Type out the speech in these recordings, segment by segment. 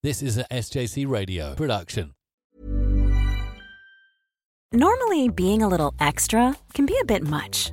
This is a SJC Radio production. Normally, being a little extra can be a bit much,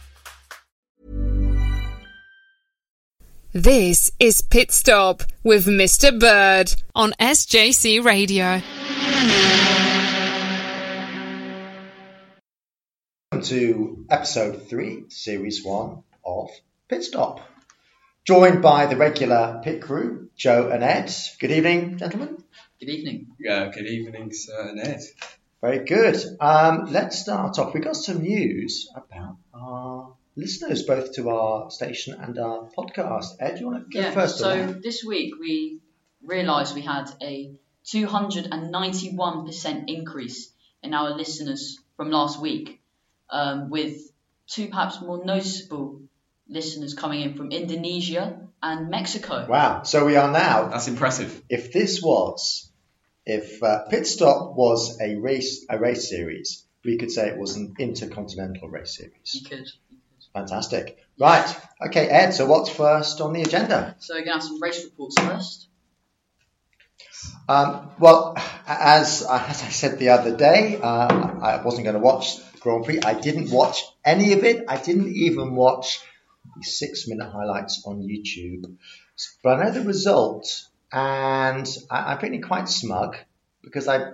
This is Pit Stop with Mr. Bird on SJC Radio. Welcome to episode three, series one of Pit Stop. Joined by the regular pit crew, Joe and Ed. Good evening, gentlemen. Good evening. Uh, good evening, sir and Ed. Very good. Um, let's start off. We got some news about our listeners, both to our station and our podcast. Ed, do you want to go Yeah, first? so this week we realised we had a 291% increase in our listeners from last week, um, with two perhaps more noticeable listeners coming in from Indonesia and Mexico. Wow. So we are now. That's impressive. If this was, if uh, Pit Stop was a race, a race series, we could say it was an intercontinental race series. you could. Fantastic. Right. Okay, Ed. So what's first on the agenda? So we're going to have some race reports first. Um, well, as, as I said the other day, uh, I wasn't going to watch Grand Prix. I didn't watch any of it. I didn't even watch the six minute highlights on YouTube. But I know the result, and I, I'm feeling quite smug because I,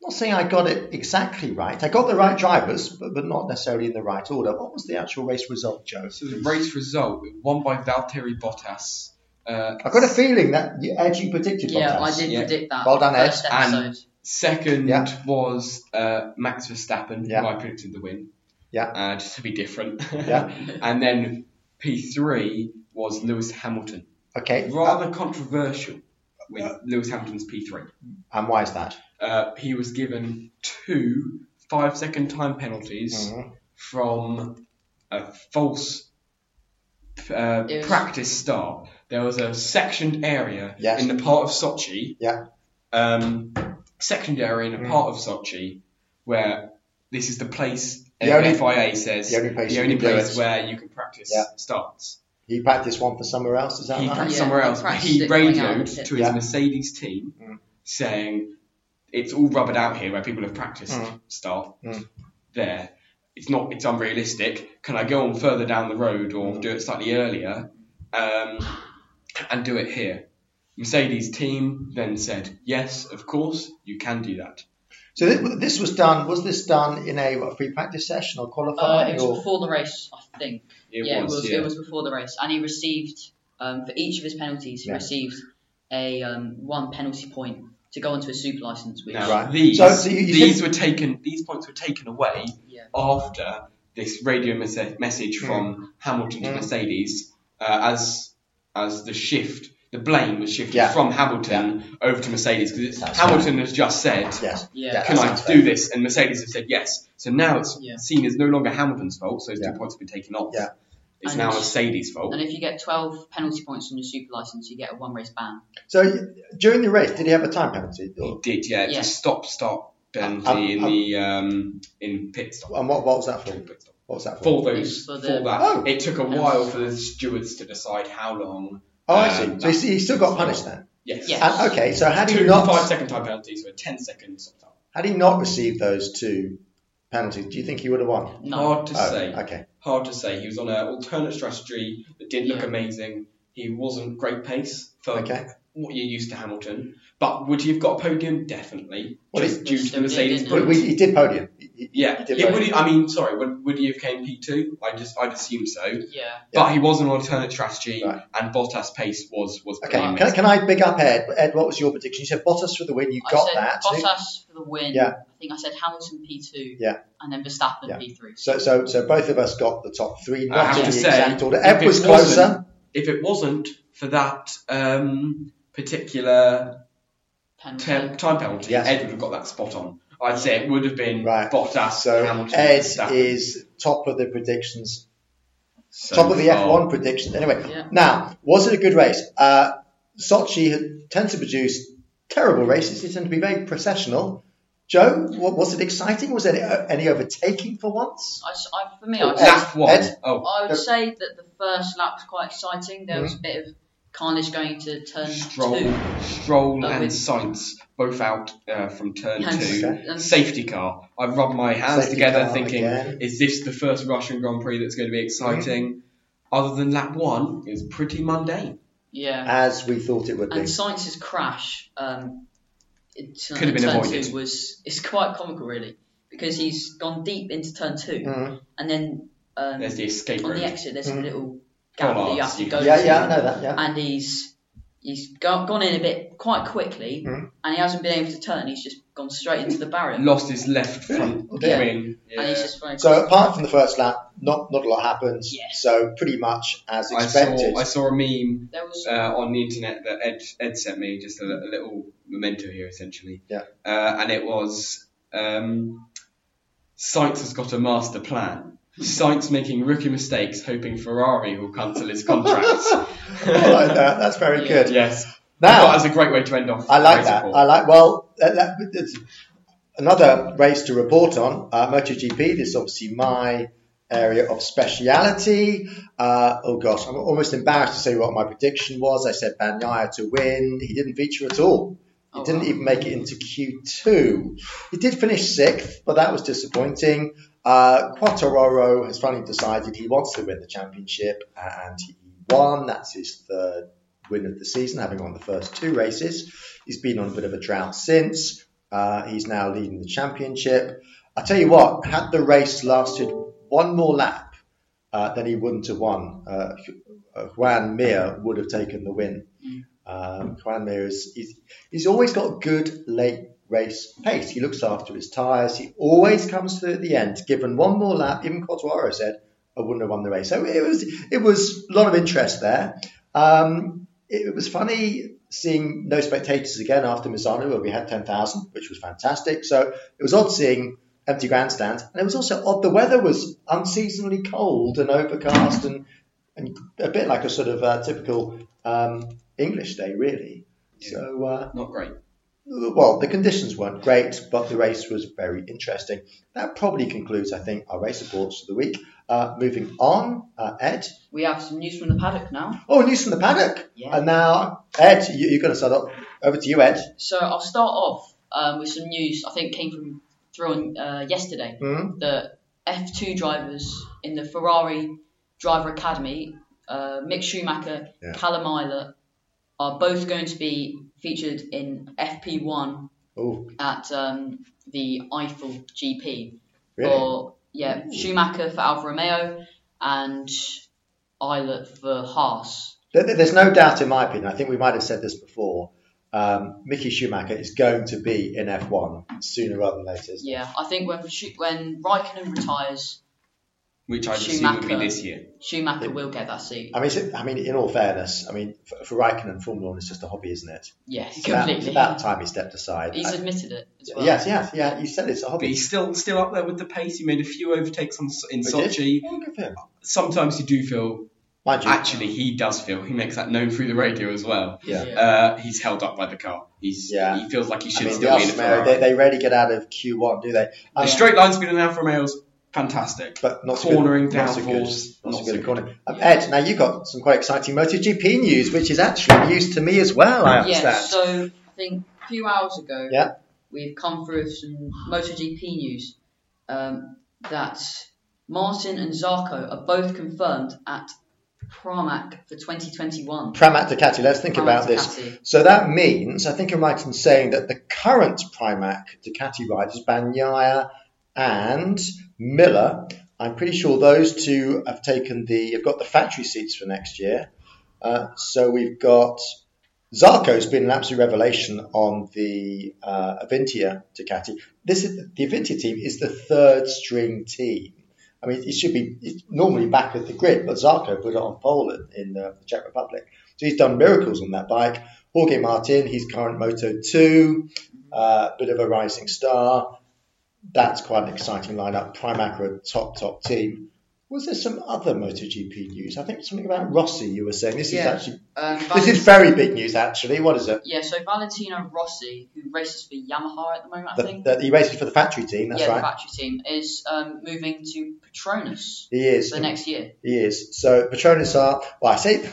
not saying I got it exactly right. I got the right drivers, but, but not necessarily in the right order. What was the actual race result, Joe? So the race result won by Valtteri Bottas. Uh, I've got a feeling that you, Ed, you predicted Yeah, Bottas. I did Yeah. predict that. Well done, Ed. first And- episode. second Yeah. was uh, Max Verstappen, Yeah. who I predicted the win. Yeah. Uh, just to be different. Yeah. and then P3 was Lewis Hamilton. Okay. Rather controversial with Lewis Hamilton's P3. and why is that? Uh, he was given two five second time penalties Mhm. from a false uh, was- practice start. There was a sectioned area Yes. in the part of Sochi, Yeah. um, sectioned area in a Mm. part of Sochi where this is the place The only- FIA says the only place you only place where you can practice Yeah. starts. He practiced one for somewhere else, is that He right? practiced Yeah, somewhere else. but practiced He it going out radioed of the pit. to his Yeah. Mercedes team Mm. saying it's all rubbered out here where people have practiced Mm. start Mm. there. It's not. It's unrealistic. Can I go on further down the road or Mm. do it slightly earlier, um, and do it here? Mercedes team then said, "Yes, of course, you can do that." So thi- this was done. Was this done in a what, free practice session or Uh, qualifying? it was or? before the race, I think. It yeah, was. it was. yeah. It was before the race, and he received um, for each of his penalties, he Yeah. received a um, one penalty point to go onto a super license. Which, Now, Right. these So- so you- you these said- were taken. These points were taken away yeah, after this radio mes- message Mm. from Hamilton to Mm. Mercedes uh, as as the shift, the blame was shifted Yeah. from Hamilton over to Mercedes because That's Hamilton has just said, yes. yeah, Yeah. "Can that I sounds do fair. this?" and Mercedes have said yes. So now it's Yeah. seen as no longer Hamilton's fault, so those Yeah. two points have been taken off. Yeah. It's And now Mercedes' fault. And if you get 12 penalty points on your super license, you get a one race ban. So during the race, did he have a time penalty? He did, yeah, Yeah. just stop, stop penalty Um, in um, the um, in pit stop. and what, what was that for? Pit stop. What was that for? For It those, was for for, that, Oh. it took a while for the stewards to decide how long. Oh, I um, see. So he, he still got punished then. Yes. Yeah. And, okay. So had he Two not five second time penalties, so a 10 second stop time. had he not received those two penalties, do you think he would have won? No. Hard to Oh, say. okay. Hard to say. He was on an alternate strategy that didn't look Yeah. amazing. He wasn't great pace for Okay. what you're used to Hamilton. But would he have got a podium? Definitely. Well, just he- due to the Mercedes did, Well, we, he did podium. He- he- Yeah, he did yeah, would podium. he, I mean, sorry, would, would he have came P2? I just, I'd assume so. Yeah. But he was an alternate strategy, Right. and Bottas' pace was was Okay, can, can I big up Ed? Ed, what was your prediction? You said Bottas for the win. You I got said that. Bottas for the win. Yeah. I think I said Hamilton P2. Yeah. And then Verstappen Yeah. P3. So, so, so both of us got the top three, I not have in to the say, exact order. if Ed was closer. If it wasn't for that um, particular Penalty. te- time penalty, Yes. Ed would have got that spot on. I'd say it would have been Right. Bottas, So Hamilton, Ed Verstappen. is top of the predictions, So top of the far. F1 predictions. Anyway, Yeah. now was it a good race? Uh, Sochi tends to produce terrible races. They tend to be very processional. Joe, wa- was it exciting? Was there any, any overtaking for once? I, s- I- for me, I would, Ed. say, Lap one. Ed? Oh, I would say that the first lap was quite exciting. There Mm-hmm. was a bit of carnage going to turn Stroll, two. Stroll Oh, and with- Sainz both out uh, from turn And- two. Okay. and- Safety car. I rubbed my hands Safety together thinking, again. is this the first Russian Grand Prix that's going to be exciting? Mm-hmm. Other than lap one, it was pretty mundane. Yeah. As we thought it would be. And Sainz's crash um, in turn, Could have been turn avoided. two was it's quite comical really because he's gone deep into turn 2 Mhm. and then um, There's the escape on route. the exit there's Mhm. a little gap that you have to go can- Yeah, to yeah, I know that. Yeah. and he's he's go- gone in a bit quite quickly Mhm. and he hasn't been able to turn he's just gone straight into the barrier Lost his left front Okay. wing. Yeah. and he's just So apart from the first lap, not not a lot happened. Yes. So pretty much as I expected. saw, I saw a meme was uh, on the internet that Ed, Ed sent me, just a, a little memento here, essentially. Yeah. Uh, and it was um, Sainz has got a master plan. Sainz making rookie mistakes, hoping Ferrari will cancel his contract. I like that. That's very Yeah. good. yes. Now thought that was a great way to end off. I like that. report. I like. Well, that, that, another race to report on. Uh, MotoGP. This is obviously my area of speciality. Uh, oh gosh, I'm almost embarrassed to say what my prediction was. I said Bagnaia to win. He didn't feature at all. He Oh, didn't wow. even make it into Q2. He did finish sixth, but that was disappointing. Uh, Quartararo has finally decided he wants to win the championship, and he won. That's his third win of the season, having won the first two races. He's been on a bit of a drought since. Uh, he's now leading the championship. I tell you what, had the race lasted one more lap, uh, then he wouldn't have won. Uh, Joan Mir would have taken the win. Um, is he's, he's always got good late race pace. He looks after his tyres. He always comes through at the end. Given one more lap, even Quartararo said, I wouldn't have won the race. So it was it was a lot of interest there. Um, it was funny seeing no spectators again after Misano, where we had 10,000, which was fantastic. So it was odd seeing empty grandstands. And it was also odd the weather was unseasonably cold and overcast and, and a bit like a sort of uh, typical um, English day, really. So, uh, Not great. well, the conditions weren't great, but the race was very interesting. That probably concludes, I think, our race reports for the week. Uh, moving on, uh, Ed. we have some news from the paddock now Oh, news from the paddock. Yeah. And now, Ed, you, you're going to start up. Over to you, Ed. so I'll start off um, with some news I think came from through on uh, yesterday Hmm? the F2 drivers in the Ferrari Driver Academy, uh, Mick Schumacher, Yeah. Callum Ilott, are both going to be featured in FP1 Oh, at um, the Eifel GP. really? For yeah, Schumacher for Alfa Romeo and Ilott for Haas. There- there- There's no doubt, in my opinion, I think we might have said this before. Um, Mickey Schumacher is going to be in F1 sooner rather than later. Yeah, I think when when Raikkonen retires, Which I assume would be Schumacher. this year. Schumacher will get that seat. I mean, it- I mean, in all fairness, I mean, for, for Raikkonen, Formula One is just a hobby, isn't it? Yeah, It's about, it's completely. about time he stepped aside. He's I- admitted it as well. yes, yes, yeah. You said it's a But hobby. he's still still up there with the pace. He made a few overtakes on, in He? Sochi. Yeah, good for him. Sometimes you do feel, Mind you, actually, he does feel. He makes that known through the radio as well. yeah. Yeah. Uh, he's held up by the car. He's Yeah. he feels like he I should mean, still be in a Alfa Romeo, Ferrari. they, they rarely get out of Q1, do they? the Um, straight line speed in Alfa Romeo's fantastic. but not so cornering good, not so good, downforce, not so good so at cornering. Um, Ed, now you've got some quite exciting MotoGP news, which is actually news to me as well. I understand. Yeah, so I think a few hours ago, Yeah. we've come through with some MotoGP news um, that Martin and Zarco are both confirmed at Pramac for 2021. Pramac Ducati. Let's think Pramac about this. So that means, I think I'm right in saying that the current Pramac Ducati riders, Bagnaia and Miller, I'm pretty sure those two have taken the, have got the factory seats for next year. Uh, so we've got Zarco's been an absolute revelation on the uh, Avintia Ducati. This is the Avintia team is the third string team. I mean, it should be normally back at the grid, but Zarco put it on pole in, in the Czech Republic. So he's done miracles on that bike. Jorge Martin, he's current Moto 2, uh, bit of a rising star. That's quite an exciting lineup. Pramac are top, top team. Was there some other MotoGP news? I think something about Rossi you were saying. This Yeah. is actually Um, this is very big news actually. What is it? yeah, so Valentino Rossi, who races for Yamaha at the moment, I think. the, he races for the factory team, that's right. yeah, the factory team is um, moving to Petronas He is. for the next year. He is. So Petronas are, well, I say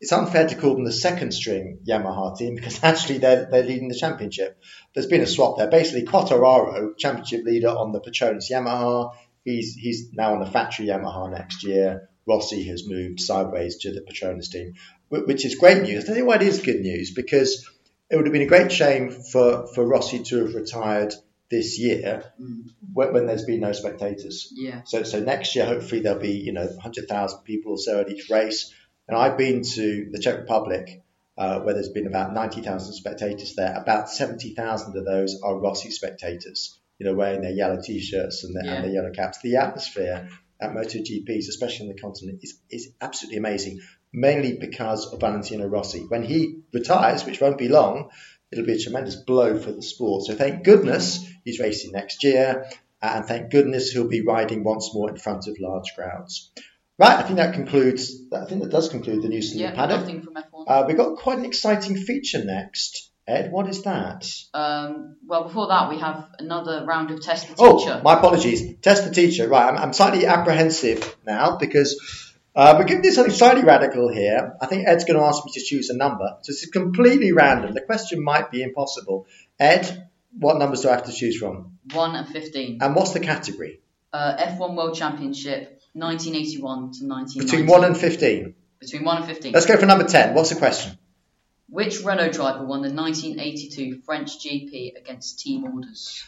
it's unfair to call them the second string Yamaha team because actually they're, they're leading the championship. There's been a swap there. Basically, Quartararo, championship leader on the Petronas Yamaha, he's, he's now on the factory Yamaha next year. Rossi has moved sideways to the Petronas team, which is great news. I you why it is good news because it would have been a great shame for, for Rossi to have retired this year mm. when, when there's been no spectators. Yeah. So, so next year, hopefully, there'll be you know 100,000 people or so at each race. And I've been to the Czech Republic, uh, where there's been about 90,000 spectators there. About 70,000 of those are Rossi spectators, you know, wearing their yellow t-shirts and their, Yeah. and their yellow caps. The atmosphere at MotoGPs, especially on the continent, is, is absolutely amazing. Mainly because of Valentino Rossi. When he retires, which won't be long, it'll be a tremendous blow for the sport. So thank goodness he's racing next year, and thank goodness he'll be riding once more in front of large crowds. Right, I think that concludes. I think that does conclude the news from Yeah, the paddock. nothing from F1. Uh, we've got quite an exciting feature next. Ed, what is that? um, well, before that, we have another round of Test the Teacher. Oh, my apologies. Test the teacher. Right, I'm, I'm slightly apprehensive now because uh, we're going to do something slightly radical here. I think Ed's going to ask me to choose a number. So this is completely random. The question might be impossible. Ed, what numbers do I have to choose from? 1 and 15. And what's the category? Uh, F1 World Championship, 1981 to 1990. Between 1 and 15. Between 1 and 15. Let's go for number 10. What's the question? Which Renault driver won the 1982 French GP against Team Orders?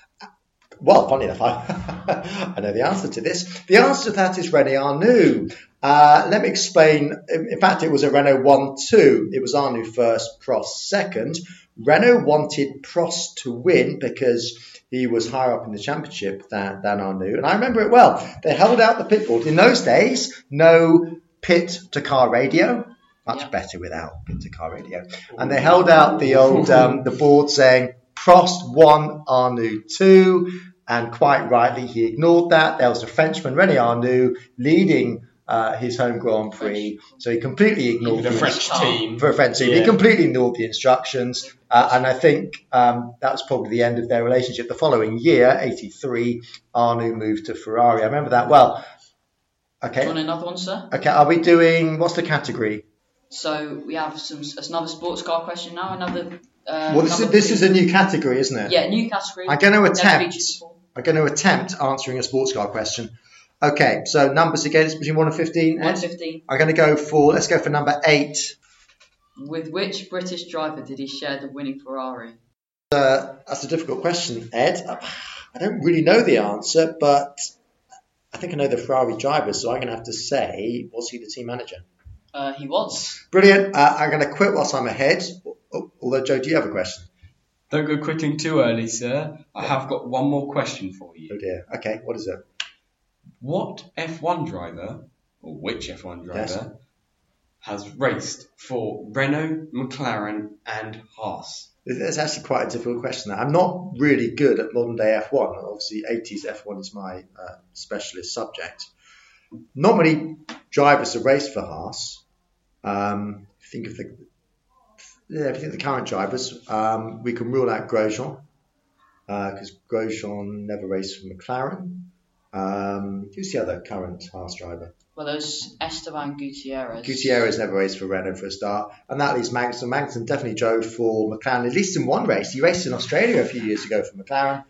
Well, funny enough, I, I know the answer to this. The answer to that is René Arnoux. Uh, let me explain. In in fact, it was a Renault 1 2. It was Arnoux first, Prost second. Renault wanted Prost to win because he was higher up in the championship than, than Arnoux. And I remember it well. They held out the pit board. In those days, no pit to car radio. Much Yeah. better without pit to car radio. And they held out the old um, the board saying Prost one, Arnoux two, and quite rightly he ignored that. There was a Frenchman, René Arnoux, leading uh, his home Grand Prix, so he completely ignored The French team. for a French team. He completely ignored the instructions, uh, and I think um, that was probably the end of their relationship. The following year, '83, Arnoux moved to Ferrari. I remember that well. Do you Okay, want another one, sir? okay. Are we doing what's the category? So we have some it's another sports car question now. Another. Uh, Well, this is this is a new category, isn't it? yeah new category. I'm going to attempt. I'm going to attempt answering a sports car question. Okay, so numbers again, it's between 1 and 15. Ed? 115. I'm going to go for, let's go for number 8. With which British driver did he share the winning Ferrari? That's a difficult question, Ed. I don't really know the answer, but I think I know the Ferrari driver, so I'm going to have to say, was he the team manager? Uh, he was. Brilliant. Uh, I'm going to quit whilst I'm ahead. Oh, Although, Joe, do you have a question? Don't go quitting too early, sir. I have got one more question for you. Oh you. dear. Okay, what is it? What F1 driver, or which F1 driver, Yes. has raced for Renault, McLaren, and Haas? That's actually quite a difficult question. I'm not really good at modern day F1. Obviously, 80s F1 is my uh, specialist subject. Not many drivers have raced for Haas. Um, think of the yeah, if you think of the current drivers. Um, we can rule out Grosjean because Grosjean never raced for McLaren. Um, who's the other current Haas driver? Well, there's Esteban Gutierrez. Gutierrez never raced for Renault for a start, and that leaves Magnussen. Magnussen definitely drove for McLaren, at least in one race. He raced in Australia a few years ago for McLaren.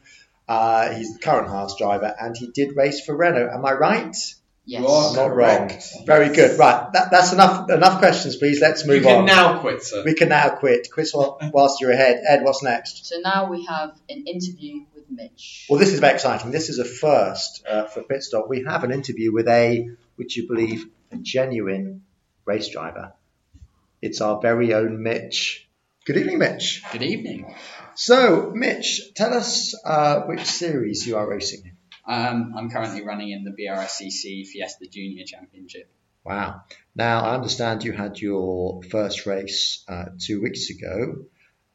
Uh, he's the current Haas driver, and he did race for Renault. Am I right? Yes. You are not correct. wrong. Very good. Right, that, that's enough. Enough questions, please. Let's move on. You can on. now quit, sir. we can now quit. Chris, whilst you're ahead, Ed, what's next? So now we have an interview with Mitch. Well, this is very exciting. This is a first uh, for Pitstop. We have an interview with a, would you believe, a genuine race driver. It's our very own Mitch. Good evening, Mitch. Good evening. So, Mitch, tell us uh, which series you are racing in. Um, I'm currently running in the BRSCC Fiesta Junior Championship. Wow. Now, I understand you had your first race uh, two weeks ago.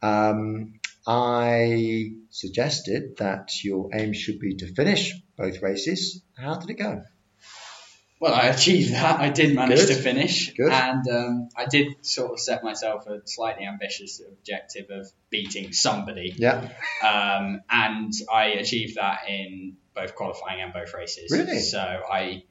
Um, I suggested that your aim should be to finish both races. How did it go? Well, I achieved that. I did manage Good. to finish, Good. and um, I did sort of set myself a slightly ambitious objective of beating somebody, Yeah. um, and I achieved that in both qualifying and both races. Really? So I,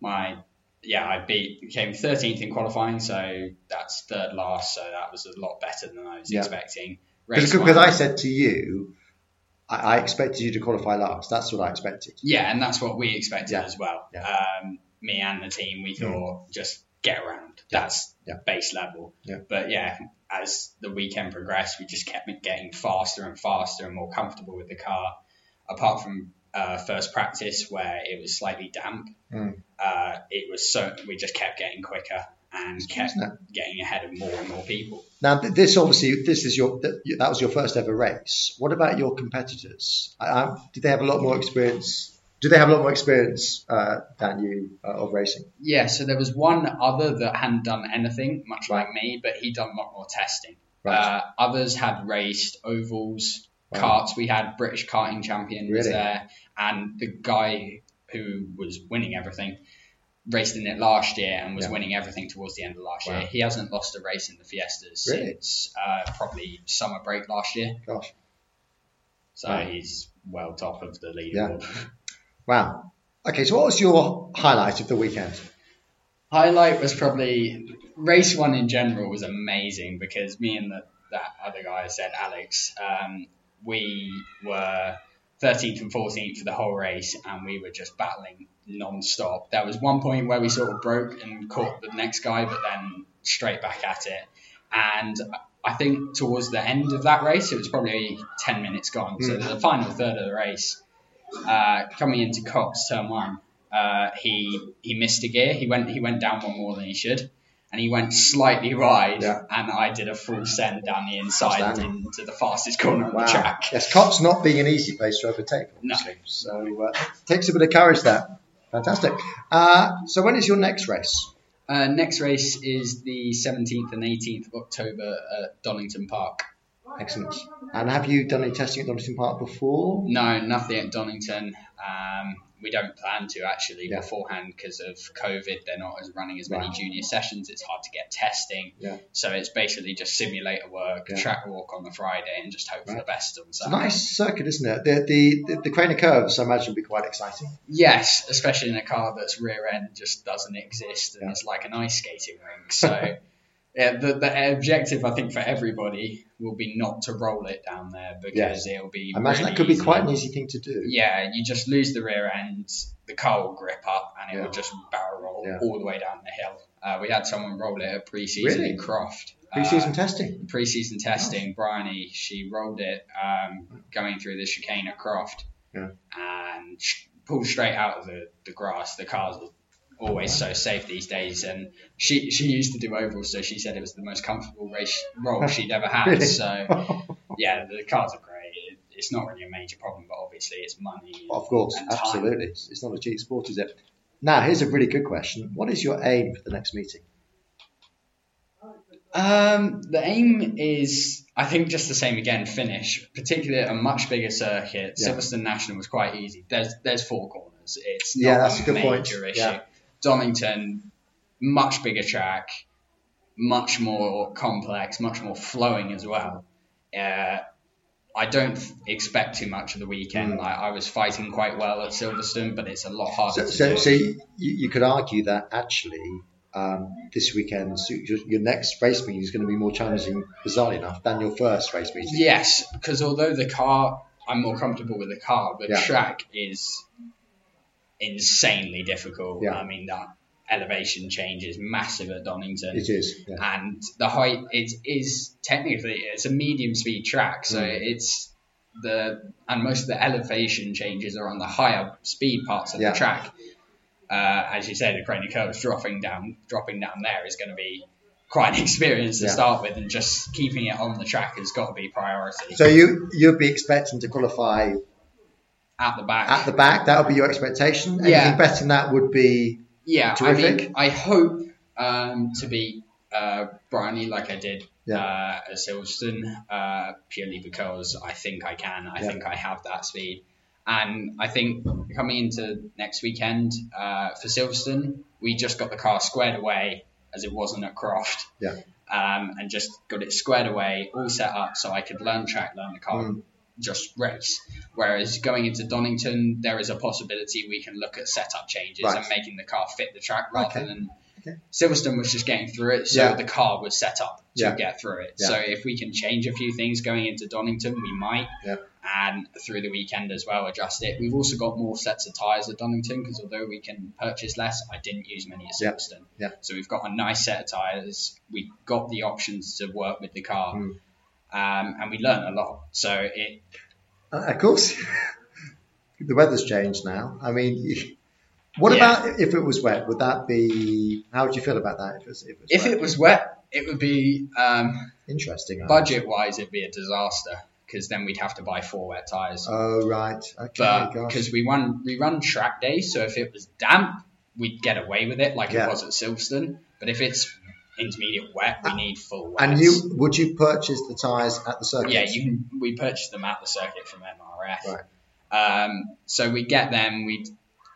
my, yeah, I beat became 13th in qualifying, so that's third last. So that was a lot better than I was Yeah. expecting. Because I said to you, I, I expected you to qualify last. That's what I expected. Yeah, and that's what we expected Yeah. as well. Yeah. Um, me and the team, we thought just get around. That's Yeah. base level. But yeah, as the weekend progressed, we just kept getting faster and faster and more comfortable with the car. Apart from uh, first practice where it was slightly damp, Mm. uh, it was so we just kept getting quicker and kept getting ahead of more and more people. Now, this obviously, this is your that was your first ever race. What about your competitors? I, I, did they have a lot more experience? Do they have a lot more experience uh, than you uh, of racing? Yeah, so there was one other that hadn't done anything, much Right. like me, but he'd done a lot more testing. Right. Uh, others had raced ovals, Wow. karts. We had British karting champion was Really? there, and the guy who was winning everything raced in it last year and was Yeah. winning everything towards the end of last Wow. year. He hasn't lost a race in the Fiestas Really? since uh, probably summer break last year, Gosh, so Wow. he's well top of the leaderboard. wow. Okay, so what was your highlight of the weekend? Highlight was probably race one in general was amazing because me and the, that other guy I said, Alex, um, we were 13th and 14th for the whole race and we were just battling non-stop. There was one point where we sort of broke and caught the next guy, but then straight back at it. And I think towards the end of that race, it was probably 10 minutes gone. So the final third of the race, uh, coming into Copse turn one, uh, he he missed a gear. He went he went down one more than he should, and he went slightly wide. Yeah. And I did a full send down the inside into the fastest corner Wow. the track. Yes, Copse not being an easy place to overtake, obviously. So uh, takes a bit of courage there. Fantastic. Uh, so when is your next race? Uh, next race is the 17th and 18th of October at Donington Park. Excellent. And have you done any testing at Donington Park before? No, nothing at Donington. Um, we don't plan to actually Yeah. beforehand because of COVID. They're not as running as many Right. junior sessions. It's hard to get testing. Yeah. So it's basically just simulator work, Yeah. track walk on the Friday, and just hope for the best on It's a Saturday. nice circuit, isn't it? The the the, the Craner curves, I imagine, will be quite exciting. Yes, especially in a car that's rear end just doesn't exist and Yeah. it's like an ice skating rink. So yeah, the, the objective I think for everybody will be not to roll it down there because it'll be. I imagine really that could be easy. quite an easy thing to do. Yeah, you just lose the rear end, the car will grip up, and it Yeah. will just barrel roll Yeah. all the way down the hill. Uh, we had someone roll it at pre-season Really? in Croft. Pre-season Uh, testing. pre-season testing, Bryony, she rolled it um, going through the chicane at Croft Yeah. and pulled straight out of the, the grass. The cars always so safe these days, and she she used to do ovals, so she said it was the most comfortable race roll she'd ever had. So yeah, the cars are great. It, it's not really a major problem, but obviously it's money. Of course, absolutely. It's, it's not a cheap sport, is it? Now, here's a really good question. What is your aim for the next meeting? Um, the aim is, I think, just the same again. Finish, particularly at a much bigger circuit. Yeah. Silverstone National was quite easy. There's there's four corners. It's Yeah, that's a a good major point. issue. Yeah. Donington, much bigger track, much more complex, much more flowing as well. Uh, I don't expect too much of the weekend. Mm. Like, I was fighting quite well at Silverstone, but it's a lot harder So, to so, do. so you, you could argue that actually um, this weekend, so your, your next race meeting is going to be more challenging, bizarrely enough, than your first race meeting. Yes, because although the car, I'm more comfortable with the car, the Yeah. track is insanely difficult. Yeah. I mean that elevation change is massive at Donington. It is. Yeah. and the height it is technically it's a medium speed track so Mm. it's the and most of the elevation changes are on the higher speed parts of Yeah. the track uh, as you say the Craner curves dropping down dropping down there is going to be quite an experience to Yeah. start with and just keeping it on the track has got to be priority So you you'd be expecting to qualify at the back at the back. That would be your expectation. Anything Yeah. better than that would be Yeah, Terrific. I mean, I hope um, to be uh, Bryony like I did Yeah. uh, at Silverstone, uh, purely because I think I can. I Yeah. think I have that speed. And I think coming into next weekend uh, for Silverstone, we just got the car squared away as it wasn't at Croft. Yeah. Um, and just got it squared away, all set up so I could learn track, learn the car, Mm. Just race. Whereas going into Donington, there is a possibility we can look at setup changes Right. and making the car fit the track rather Okay. than Okay. Silverstone was just getting through it, so Yeah. the car was set up to Yeah. get through it. Yeah. So if we can change a few things going into Donington, we might. Yeah. And through the weekend as well, adjust it. We've also got more sets of tyres at Donington because although we can purchase less, I didn't use many at. Silverstone. Yeah. So we've got a nice set of tyres. We've got the options to work with the car. Mm. Um, and we learn a lot. So it Uh, of course, the weather's changed now. I mean, what Yeah. about if it was wet? Would that be? How would you feel about that? If it was, if it was, if wet? it was wet, it would be um, interesting, budget wise, it'd be a disaster because then we'd have to buy four wet tyres. Oh right, okay, because we run we run track days, so if it was damp, we'd get away with it like Yeah. it was at Silverstone. But if it's intermediate wet, we need full wet. And you would you purchase the tyres at the circuit? yeah, you can. We purchased them at the circuit from MRF. Right. Um, so we get them, we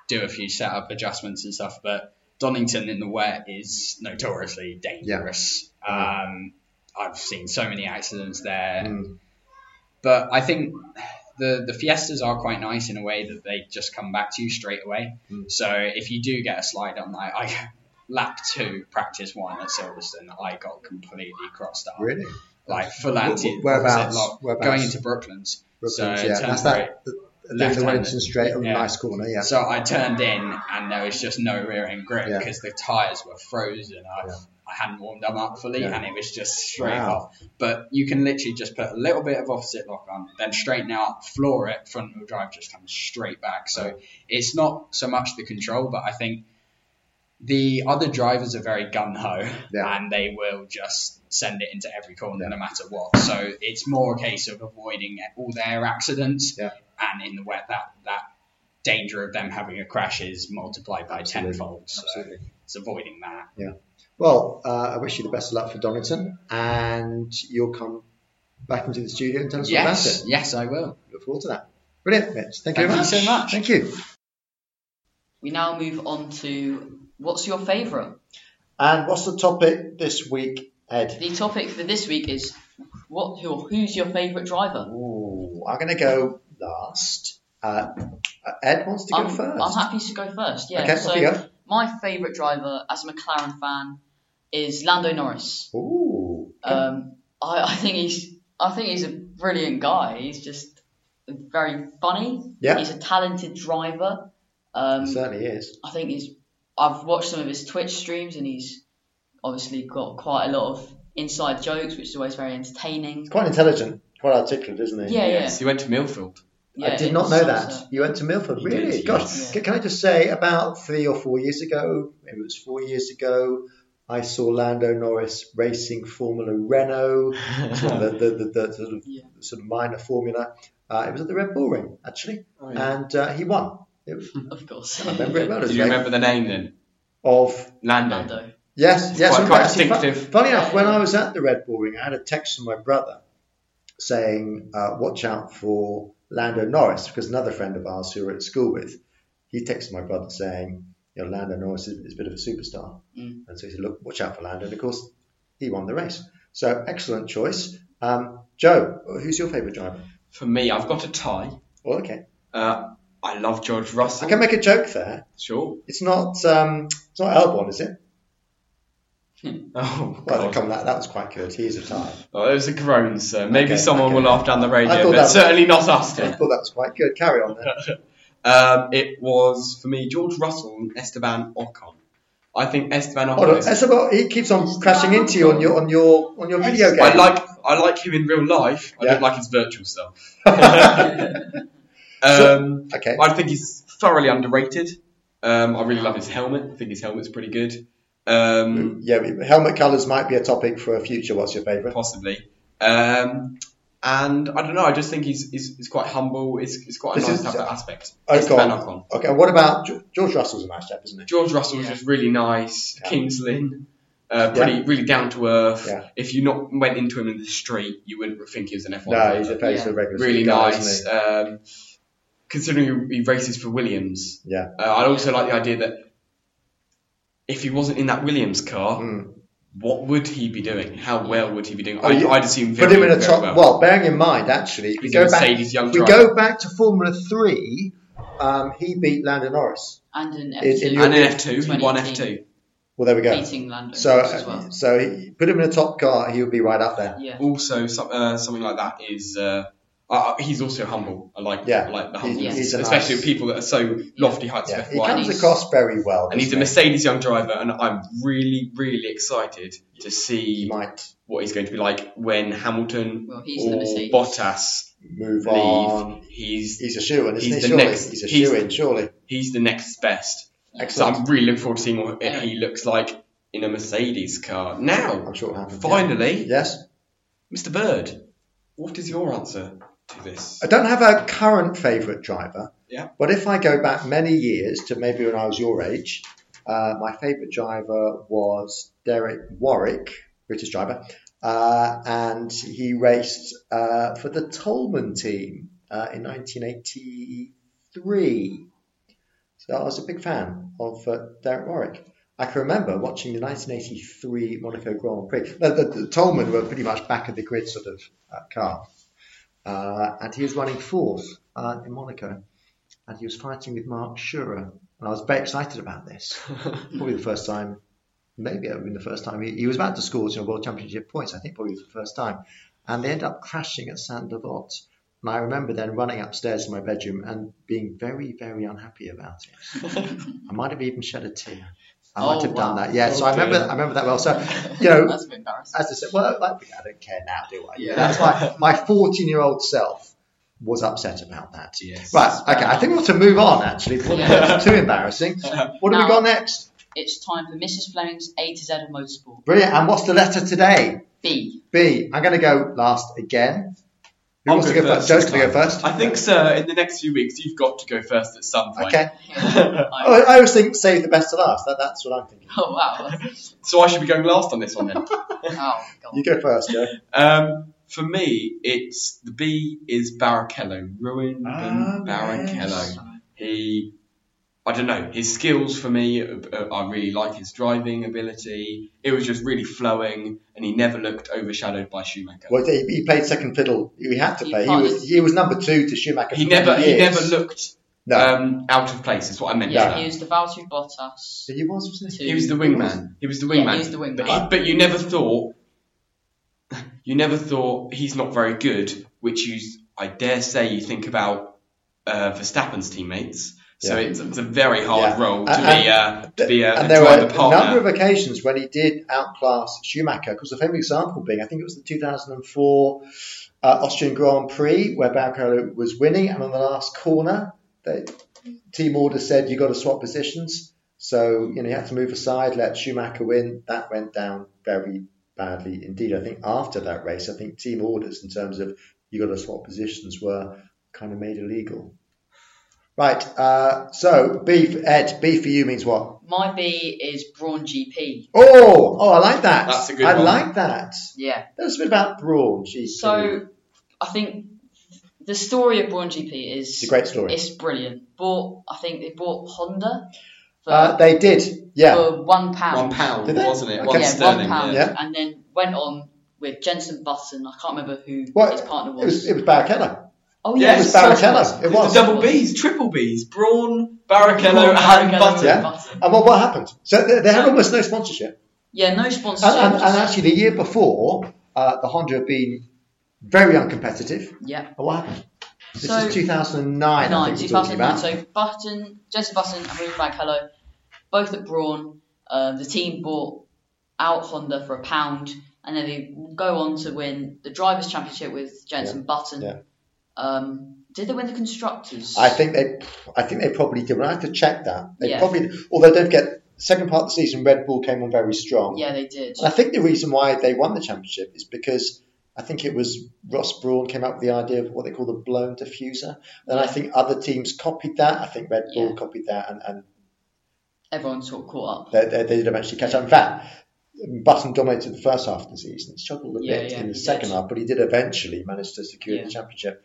do a few setup adjustments and stuff, but Donington in the wet is notoriously dangerous. Um, I've seen so many accidents there. Mm. But I think the the Fiestas are quite nice in a way that they just come back to you straight away. Mm. So if you do get a slide on, I, I lap two, practice one at Silverstone, I got completely crossed up. Really? Like full anti wh- whereabouts? lock, Whereabouts? going into Brooklands. Brooklands, so yeah, that's that. The, Left-handed. Wellington straight, oh, Yeah. nice corner, yeah. So I turned in and there was just no rear end grip Yeah. because the tyres were frozen. I, Yeah. I hadn't warmed them up fully Yeah. and it was just straight Wow. off. But you can literally just put a little bit of opposite lock on, then straighten out, floor it, front wheel drive just comes straight back. So it's not so much the control, but I think the other drivers are very gun ho Yeah. and they will just send it into every corner Yeah. no matter what. So it's more a case of avoiding all their accidents Yeah. and in the wet that that danger of them having a crash is multiplied by Absolutely. tenfold. So Absolutely. it's avoiding that. Yeah. Well, uh, I wish you the best of luck for Donington, and you'll come back into the studio and tell us all Yes, about it. yes, I will. Look forward to that. Brilliant, Mitch. Thank you Thank very you much. so much. Thank you. We now move on to what's your favourite? And what's the topic this week, Ed? The topic for this week is what who, who's your favourite driver? Ooh, I'm going to go last. Uh, Ed wants to go I'm, 1st I'm happy to go first. Yeah. Okay, so off you go. my favourite driver as a McLaren fan is Lando Norris. Ooh. Um, I, I think he's I think he's a brilliant guy. He's just very funny. Yeah. He's a talented driver. Um, He certainly is. I think he's. I've watched some of his Twitch streams, and he's obviously got quite a lot of inside jokes, which is always very entertaining. Quite intelligent, quite articulate, isn't he? Yeah, yeah. Yes, he went to Millfield. yeah I did not know that. so- You went to Milford, really? did, Gosh, yes. can, can I just say, about three or four years ago, maybe it was four years ago, I saw Lando Norris racing Formula Renault, sort of the, the, the, the sort of Yeah. sort of minor formula. Uh, it was at the Red Bull Ring actually, Oh, yeah. and uh, he won. It was, Of course. I remember it well. Do you remember the name then? of Lando. Lando. Yes, yes. quite- quite fact, in distinctive. Funny enough, when I was at the Red Bull Ring, I had a text from my brother saying, uh, "Watch out for Lando Norris," because another friend of ours who we were at school with, he texted my brother saying, "You know, Lando Norris is, is a bit of a superstar," Mm. and so he said, "Look, watch out for Lando." And of course, he won the race. So excellent choice. Um, Joe, who's your favourite driver? For me, I've got a tie. Well, okay, Uh, I love George Russell. I can make a joke there. Sure. It's not, um, it's not Albon, is it? Oh, Well, God. come that that was quite good. He is a tie. Oh, it was a groan, sir. Maybe Okay, someone okay. will laugh down the radio, but that was- certainly not us I thought that was quite good. Carry on then. Um, it was for me George Russell and Esteban Ocon. I think Esteban Hold Ocon. on, Is, that's about, he keeps on crashing into you on your on your on your video game. I like I like him in real life. I Yeah. don't like his virtual self. um, Okay. I think he's thoroughly underrated. Um, I really love his helmet. I think his helmet's pretty good. Um, Yeah, helmet colours might be a topic for a future. What's your favourite? possibly. Um, and I don't know. I just think he's he's, he's quite humble. It's, it's quite a This nice is- to have that aspect. Ocon. Esteban Okay, and what about George Russell's a nice chap, isn't he? George Russell's Yeah. just really nice. Yeah. Kings Lynn. Uh, pretty, really down to earth. Yeah. If you not went into him in the street, you wouldn't think he was an F1 No, driver. he's a face Yeah. regular really guy, nice. isn't Um, considering he races for Williams. Yeah. uh, I also like the idea that if he wasn't in that Williams car, Mm. what would he be doing? How well would he be doing? Oh, I, you- I'd assume Put him in a top. well. Well. bearing in mind, actually, if we go back, young if we go back to Formula Three, um, he beat Lando Norris. And an In- in F2. your- and an F2, he won F2. Well, there we go. Beating Lando So, Norris as well. so he, put him in a top car, he would be right up there. Yeah. Also, some, uh, something like that is. Uh, uh, he's also humble. I like, Yeah. I like the He's- humbleness, he's a especially nice- with people that are so lofty heights Yeah, of he comes across very well. and he's a Mercedes young driver, and I'm really, really excited to see He might what he's going to be like when Hamilton Well, he's or Mercedes. Bottas move leave. on. He's He's a shoe in, isn't He's he? the Surely next- he's a he's- shoe in, surely. he's the next best. So Excellent. I'm really looking forward to seeing what he looks like in a Mercedes car. Now, I'm sure it happens. finally, Yes. Mr. Bird, what is your answer to this? I don't have a current favourite driver. Yeah. But if I go back many years to maybe when I was your age, uh, my favourite driver was Derek Warwick, British driver, uh, and he raced uh, for the Toleman team uh, in 1983. So I was a big fan of uh, Derek Warwick. I can remember watching the 1983 Monaco Grand Prix. No, the, the Toleman were pretty much back of the grid sort of uh, car. Uh, and he was running fourth uh, in Monaco. And he was fighting with Marc Surer. And I was very excited about this. probably the first time, maybe it would been the first time. He, he was about to score you know, World Championship points, I think probably the first time. And they ended up crashing at Sainte Devote. And I remember then running upstairs to my bedroom and being very, very unhappy about it. I might have even shed a tear. I might Oh, have done wow. that. Yeah, so Oh, I remember. I remember that well. So, you know, That's a bit embarrassing. as I said, well, like, I don't care now, do I? Yeah. That's why my 14 year old self was upset about that. Yes. Right, okay, I think we want to move on actually before it too embarrassing. What have we got next? It's time for Mrs. Fleming's A to Z of motorsport. Brilliant. And what's the letter today? B. B. I'm going to go last again. Who I'll wants to go go first? first Joe's this going to go first. I think, sir, in the next few weeks, you've got to go first at some point. Okay. I- Oh, I always think save the best to last. That, that's what I'm thinking. oh, wow. So I should be going last on this one then. Oh, God. You go first, Joe. Um, for me, it's the B is Barrichello. Ruin Ah, Barrichello. yes. He, I don't know, his skills for me, uh, uh, I really like his driving ability. It was just really flowing, and he never looked overshadowed by Schumacher. Well, he, he played second fiddle. He had to He play. He was he was number two to Schumacher. he never, many he never looked No, um, out of place. Is what I meant. Yeah, he was the Valtteri Bottas. He was, wasn't he? He was the wingman. He was the wingman. Yeah, he was the wingman. But, but you never thought, you never thought he's not very good, which you, I dare say, you think about uh, Verstappen's teammates. So Yeah. it's, it's a very hard Yeah. role to And- be a to be a, and there were a partner. number of occasions when he did outclass Schumacher. Because the famous example being, I think it was the 2004 uh, Austrian Grand Prix where Barrichello was winning, and on the last corner, the team order said you got to swap positions. So you know you had to move aside, let Schumacher win. That went down very badly indeed. I think after that race, I think team orders in terms of you got to swap positions were kind of made illegal. Right. Uh, so B for Ed. B for you means what? My B is Brawn GP. Oh, oh, I like that. That's a good I one. like that. Yeah. Tell us a bit about Brawn. GP. So, I think the story of Brawn GP is it's a great story. it's brilliant. Bought, I think they bought Honda for, Uh, they did, yeah. for one pound. one pound, Did they? wasn't it? Okay. One yeah, sterling. one pound, yeah. Yeah. and then went on with Jenson Button. I can't remember who Well, his partner It was. was, it was Barrichello. Oh Yeah, yeah, it was sorry, Barrichello. It was. the double B's, triple B's, Brawn, Barrichello, Brawn, and Barrichello, Button. Yeah. Button. And what, what happened? So they, they had So- almost no sponsorship. Yeah, no sponsorship. And, and, and actually, the year before, uh, the Honda had been very uncompetitive. yeah. And what happened? This So- is 2009, I Nine, think we're talking 2009. about. So Button, Jesse Button and Ruben Barrichello, both at Brawn. Um, the team bought out Honda for a pound, and then they go on to win the Drivers' Championship with Jenson Button. yeah. Um, did they win the constructors? I think they, I think they probably did. We'll have to check that. They Yeah. probably, although don't forget, second part of the season, Red Bull came on very strong. Yeah, they did. And I think the reason why they won the championship is because I think it was Ross Brawn came up with the idea of what they call the blown diffuser. And I think other teams copied that. I think Red Bull Yeah. copied that, and, and Everyone sort of caught up. they, they, they did eventually catch up. In fact, Button dominated the first half of the season. He struggled a Yeah, bit yeah, in the second half, but he did eventually manage to secure Yeah. the championship.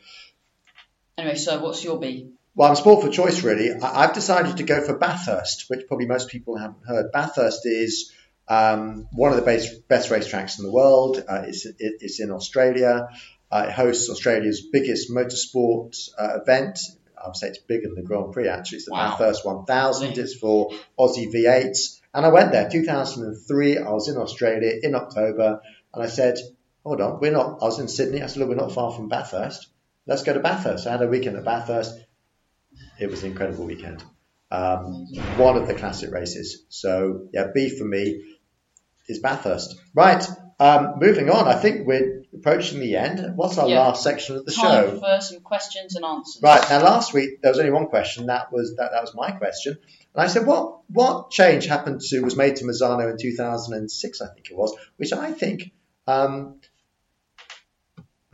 Anyway, so what's your B? Well, I'm sport for choice, really. I've decided to go for Bathurst, which probably most people haven't heard. Bathurst is um, one of the best, best racetracks in the world. Uh, it's, it, it's in Australia. Uh, it hosts Australia's biggest motorsport uh, event. I would say it's bigger than the Grand Prix, actually. It's the Wow. Bathurst 1000. It's for Aussie V8s. And I went there 2003. I was in Australia in October, and I said, hold on, we're not, I was in Sydney. I said, look, we're not far from Bathurst. Let's go to Bathurst. I had a weekend at Bathurst it was an incredible weekend. Um, one of the classic races. So yeah, B for me is Bathurst. Right. Um, moving on. I think we're approaching the end. What's our Yeah. last section of the Time show? for some questions and answers. Right now, last week there was only one question. That was that, that was my question, and I said, "What what change happened to was made to Misano in 2006? I think it was, which I think, um,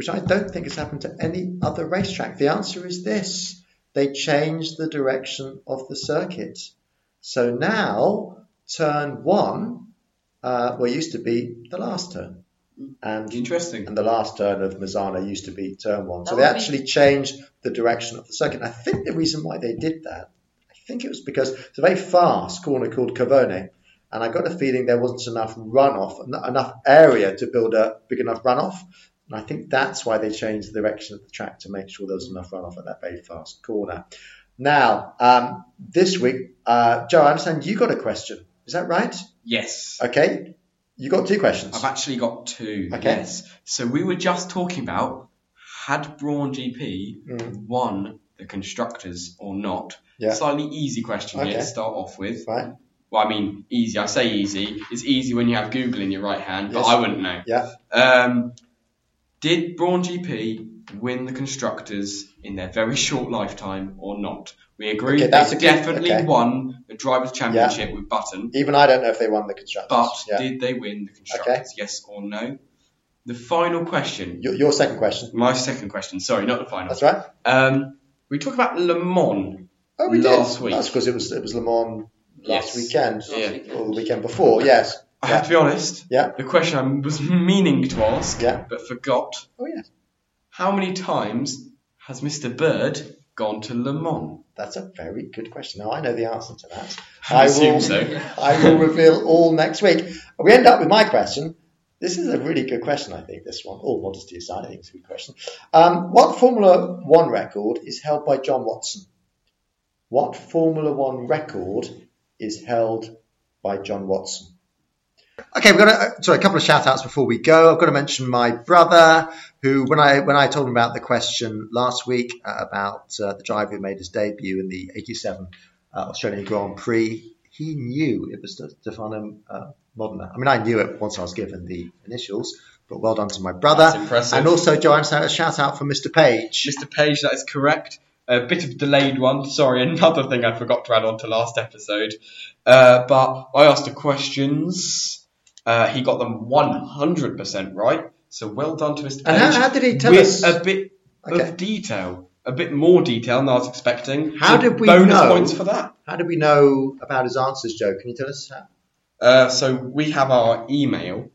which I don't think has happened to any other racetrack. The answer is this: they changed the direction of the circuit. So now turn one, uh, well, used to be the last turn, and Interesting. and the last turn of Misano used to be turn one. So That they would be- actually changed the direction of the circuit. And I think the reason why they did that, I think it was because it's a very fast corner called Curvone, and I got a feeling there wasn't enough runoff, en- enough area to build a big enough runoff. And I think that's why they changed the direction of the track to make sure there was enough runoff at that very fast corner. Now, um, this week, uh, Joe, I understand you got a question. Is that right? Yes. Okay. You got two questions. I've actually got two. Okay. Yes. So we were just talking about had Brawn GP Mm. won the constructors or not? Yeah. Slightly easy question here to start off with. Right. Well, I mean, easy. I say easy. It's easy when you have Google in your right hand, but Yes. I wouldn't know. Yeah. Um, did Brawn GP win the constructors in their very short lifetime or not? We agree Okay, they that's good- definitely okay. won the Drivers' Championship with Button, Even I don't know if they won the constructors. but yeah. did they win the constructors? Yes or no? The final question. your, your second question. My second question. Sorry, not the final. That's right. Um, we talk about Le Mans. Oh, we Last did. week. That's because it was it was Le Mans last Yes. weekend Yeah. or the weekend before. Yes. I Yeah. have to be honest. Yeah. The question I was meaning to ask, Yeah. but forgot. Oh yes. How many times has Mr. Bird gone to Le Mans? That's a very good question. Now I know the answer to that. I I assume will. so. I will reveal all next week. We end up with my question. This is a really good question, I think. This one, all modesty aside, I think it's a good question. Um, what Formula One record is held by John Watson? What Formula One record is held by John Watson? Okay, we've got a, sorry, a couple of shout outs before we go. I've got to mention my brother, who, when I when I told him about the question last week uh, about uh, the driver who made his debut in the 87 uh, Australian Grand Prix, he knew it was Stefano uh, Modena. I mean, I knew it once I was given the initials, but well done to my brother. That's impressive. And also, Joanne, a shout out for Mr. Page. Mr. Page, that is correct. A bit of a delayed one. Sorry, another thing I forgot to add on to last episode. Uh, but I asked the questions. Uh, he got them 100% right. So well done to Mr. Page. And how- how did he tell with us- a bit Okay. of detail, a bit more detail than I was expecting. How So did we bonus know? points for that? How did we know about his answers, Joe? Can you tell us how? Uh, so we have our email.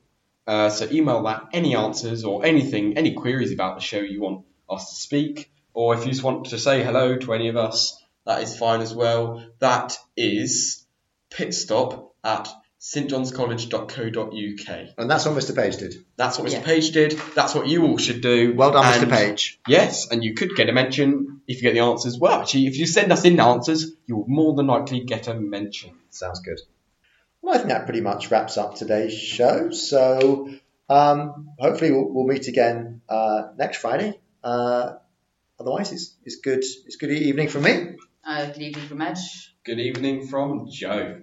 Uh, so email that any answers or anything, any queries about the show you want us to speak, or if you just want to say hello to any of us, that is fine as well. That is pitstop at stjohnscollege.co.uk. And that's what Mr. Page did. That's what Mr. Yeah. Page did. That's what you all should do. Well done, Mr. Page. Yes, and you could get a mention if you get the answers. Well, actually, if you send us in the answers, you will more than likely get a mention. Sounds good. Well, I think that pretty much wraps up today's show. So um, hopefully we'll, we'll meet again uh, next Friday. Uh, otherwise, it's, it's good. It's good evening from me. Uh, good evening from Edge. Good evening from Joe.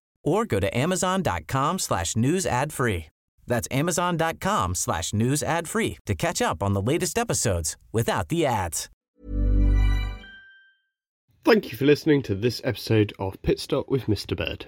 or go to amazon.com slash news ad free. That's amazon.com slash news ad free to catch up on the latest episodes without the ads. Thank you for listening to this episode of Pit Stop with Mr. Bird.